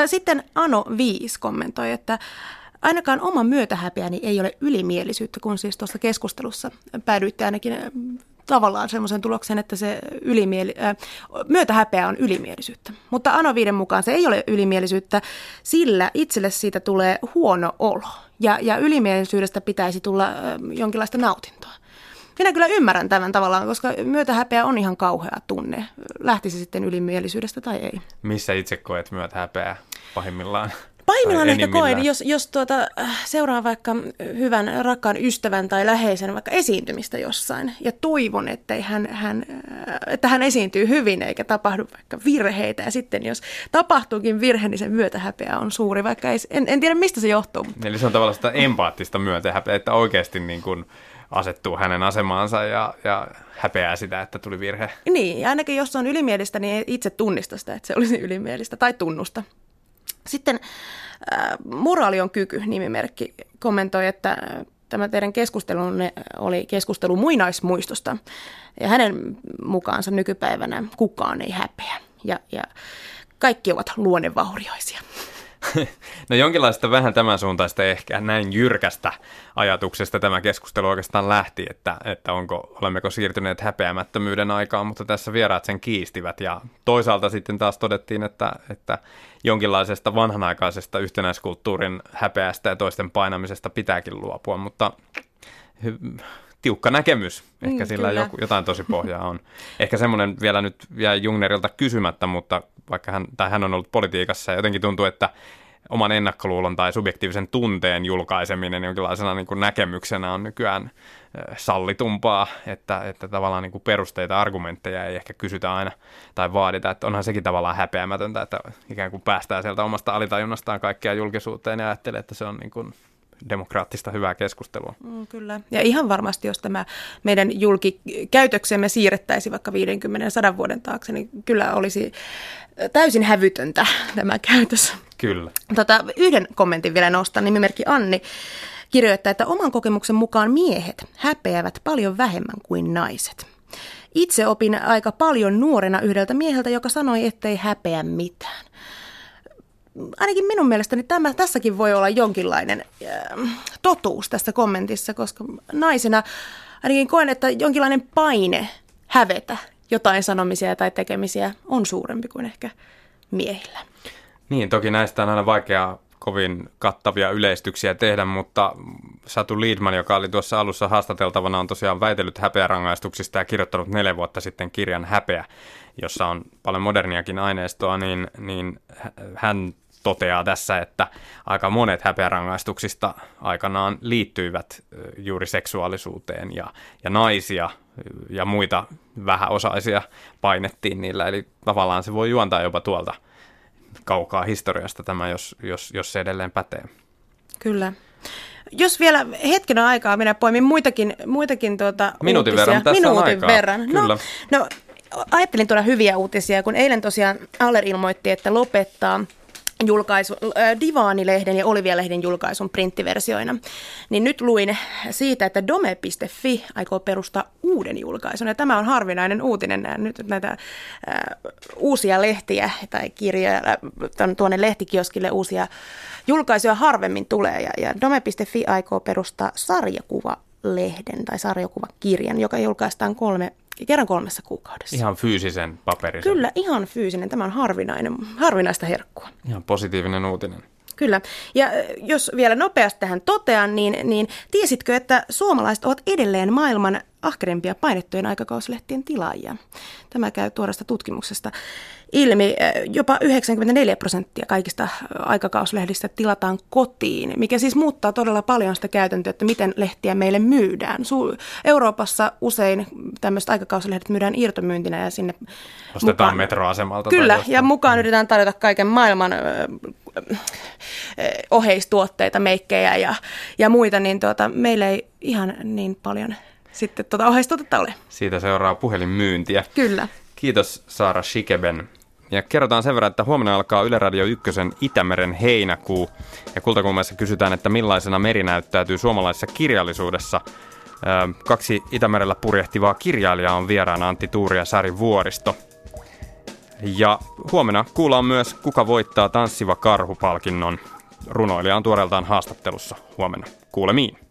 Sitten Ano 5 kommentoi, että Ainakaan oma myötähäpeäni ei ole ylimielisyyttä, kun siis tuossa keskustelussa päädyitte ainakin tavallaan semmoisen tuloksen, että se ylimieli, äh, myötähäpeä on ylimielisyyttä. Mutta Ano Viiden mukaan se ei ole ylimielisyyttä, sillä itselle siitä tulee huono olo. Ja, ja ylimielisyydestä pitäisi tulla äh, jonkinlaista nautintoa. Minä kyllä ymmärrän tämän tavallaan, koska myötähäpeä on ihan kauhea tunne. Lähtisi sitten ylimielisyydestä tai ei. Missä itse koet myötähäpeää pahimmillaan? Pahimmillaan ehkä koen, jos, jos tuota, äh, seuraa vaikka hyvän rakkaan ystävän tai läheisen vaikka esiintymistä jossain ja toivon, että hän, hän, äh, että hän esiintyy hyvin eikä tapahdu vaikka virheitä ja sitten jos tapahtuukin virhe, niin sen myötähäpeä on suuri, vaikka ei, en, en tiedä mistä se johtuu. Eli se on tavallaan sitä empaattista myötähäpeä, että oikeasti niin kuin asettuu hänen asemaansa ja, ja häpeää sitä, että tuli virhe. Niin, ja ainakin jos on ylimielistä, niin itse tunnista sitä, että se olisi ylimielistä tai tunnusta. Sitten äh, Moraali on kyky nimimerkki kommentoi, että tämä teidän keskustelunne oli keskustelu muinaismuistosta. Ja hänen mukaansa nykypäivänä kukaan ei häpeä. Ja, ja kaikki ovat luonnevaurioisia. No jonkinlaista vähän tämän suuntaista ehkä näin jyrkästä ajatuksesta tämä keskustelu oikeastaan lähti, että, että onko, olemmeko siirtyneet häpeämättömyyden aikaan, mutta tässä vieraat sen kiistivät ja toisaalta sitten taas todettiin, että, että jonkinlaisesta vanhanaikaisesta yhtenäiskulttuurin häpeästä ja toisten painamisesta pitääkin luopua, mutta tiukka näkemys. Ehkä mm, sillä joku, jotain tosi pohjaa on. Ehkä semmoinen vielä nyt jäi Jungnerilta kysymättä, mutta vaikka hän, tai hän on ollut politiikassa ja jotenkin tuntuu, että oman ennakkoluulon tai subjektiivisen tunteen julkaiseminen jonkinlaisena niin kuin näkemyksenä on nykyään sallitumpaa, että, että tavallaan niin kuin perusteita, argumentteja ei ehkä kysytä aina tai vaadita, että onhan sekin tavallaan häpeämätöntä, että ikään kuin päästään sieltä omasta alitajunnastaan kaikkea julkisuuteen ja ajattelee, että se on niin kuin demokraattista hyvää keskustelua. Mm, kyllä. Ja ihan varmasti, jos tämä meidän julkikäytöksemme siirrettäisiin vaikka 50-100 vuoden taakse, niin kyllä olisi täysin hävytöntä tämä käytös. Kyllä. Tota, yhden kommentin vielä nostan, nimimerkki Anni kirjoittaa, että oman kokemuksen mukaan miehet häpeävät paljon vähemmän kuin naiset. Itse opin aika paljon nuorena yhdeltä mieheltä, joka sanoi, ettei häpeä mitään ainakin minun mielestäni tämä, tässäkin voi olla jonkinlainen äh, totuus tässä kommentissa, koska naisena ainakin koen, että jonkinlainen paine hävetä jotain sanomisia tai tekemisiä on suurempi kuin ehkä miehillä. Niin, toki näistä on aina vaikeaa kovin kattavia yleistyksiä tehdä, mutta Satu Liedman, joka oli tuossa alussa haastateltavana, on tosiaan väitellyt häpeärangaistuksista ja kirjoittanut neljä vuotta sitten kirjan Häpeä, jossa on paljon moderniakin aineistoa, niin, niin hän toteaa tässä, että aika monet häpeärangaistuksista aikanaan liittyivät juuri seksuaalisuuteen ja, ja naisia ja muita vähäosaisia painettiin niillä. Eli tavallaan se voi juontaa jopa tuolta kaukaa historiasta tämä, jos, jos, jos se edelleen pätee. Kyllä. Jos vielä hetken aikaa minä poimin muitakin, muitakin tuota Minuutin uutisia. verran, tässä Minuutin on aikaa. verran. No, Kyllä. no, ajattelin tuoda hyviä uutisia, kun eilen tosiaan Aller ilmoitti, että lopettaa julkaisu, äh, Divaanilehden ja Olivia-lehden julkaisun printtiversioina. Niin nyt luin siitä, että dome.fi aikoo perustaa uuden julkaisun. Ja tämä on harvinainen uutinen. Nyt näitä äh, uusia lehtiä tai kirjoja äh, tuonne lehtikioskille uusia julkaisuja harvemmin tulee. Ja, ja dome.fi aikoo perustaa sarjakuvalehden tai sarjakuvakirjan, joka julkaistaan kolme kerran kolmessa kuukaudessa. Ihan fyysisen paperin. Kyllä, ihan fyysinen. Tämä on harvinainen, harvinaista herkkua. Ihan positiivinen uutinen. Kyllä. Ja jos vielä nopeasti tähän totean, niin, niin tiesitkö, että suomalaiset ovat edelleen maailman ahkerimpia painettujen aikakauslehtien tilaajia? Tämä käy tuoresta tutkimuksesta ilmi. Jopa 94 prosenttia kaikista aikakauslehdistä tilataan kotiin, mikä siis muuttaa todella paljon sitä käytäntöä, että miten lehtiä meille myydään. Euroopassa usein tämmöiset aikakauslehdet myydään irtomyyntinä ja sinne Ostetaan mukaan, metroasemalta. Kyllä, ja mukaan yritetään tarjota kaiken maailman oheistuotteita, meikkejä ja, ja muita, niin tuota, meillä ei ihan niin paljon sitten tuota oheistuotetta ole. Siitä seuraa puhelinmyyntiä. Kyllä. Kiitos Saara Shikeben. Ja kerrotaan sen verran, että huomenna alkaa Yle Radio 1 Itämeren heinäkuu. Ja kultakulmassa kysytään, että millaisena meri näyttäytyy suomalaisessa kirjallisuudessa. Kaksi Itämerellä purjehtivaa kirjailijaa on vieraana Antti Tuuri ja Sari Vuoristo. Ja huomenna kuullaan myös, kuka voittaa tanssiva karhupalkinnon. Runoilija on tuoreeltaan haastattelussa huomenna. Kuulemiin.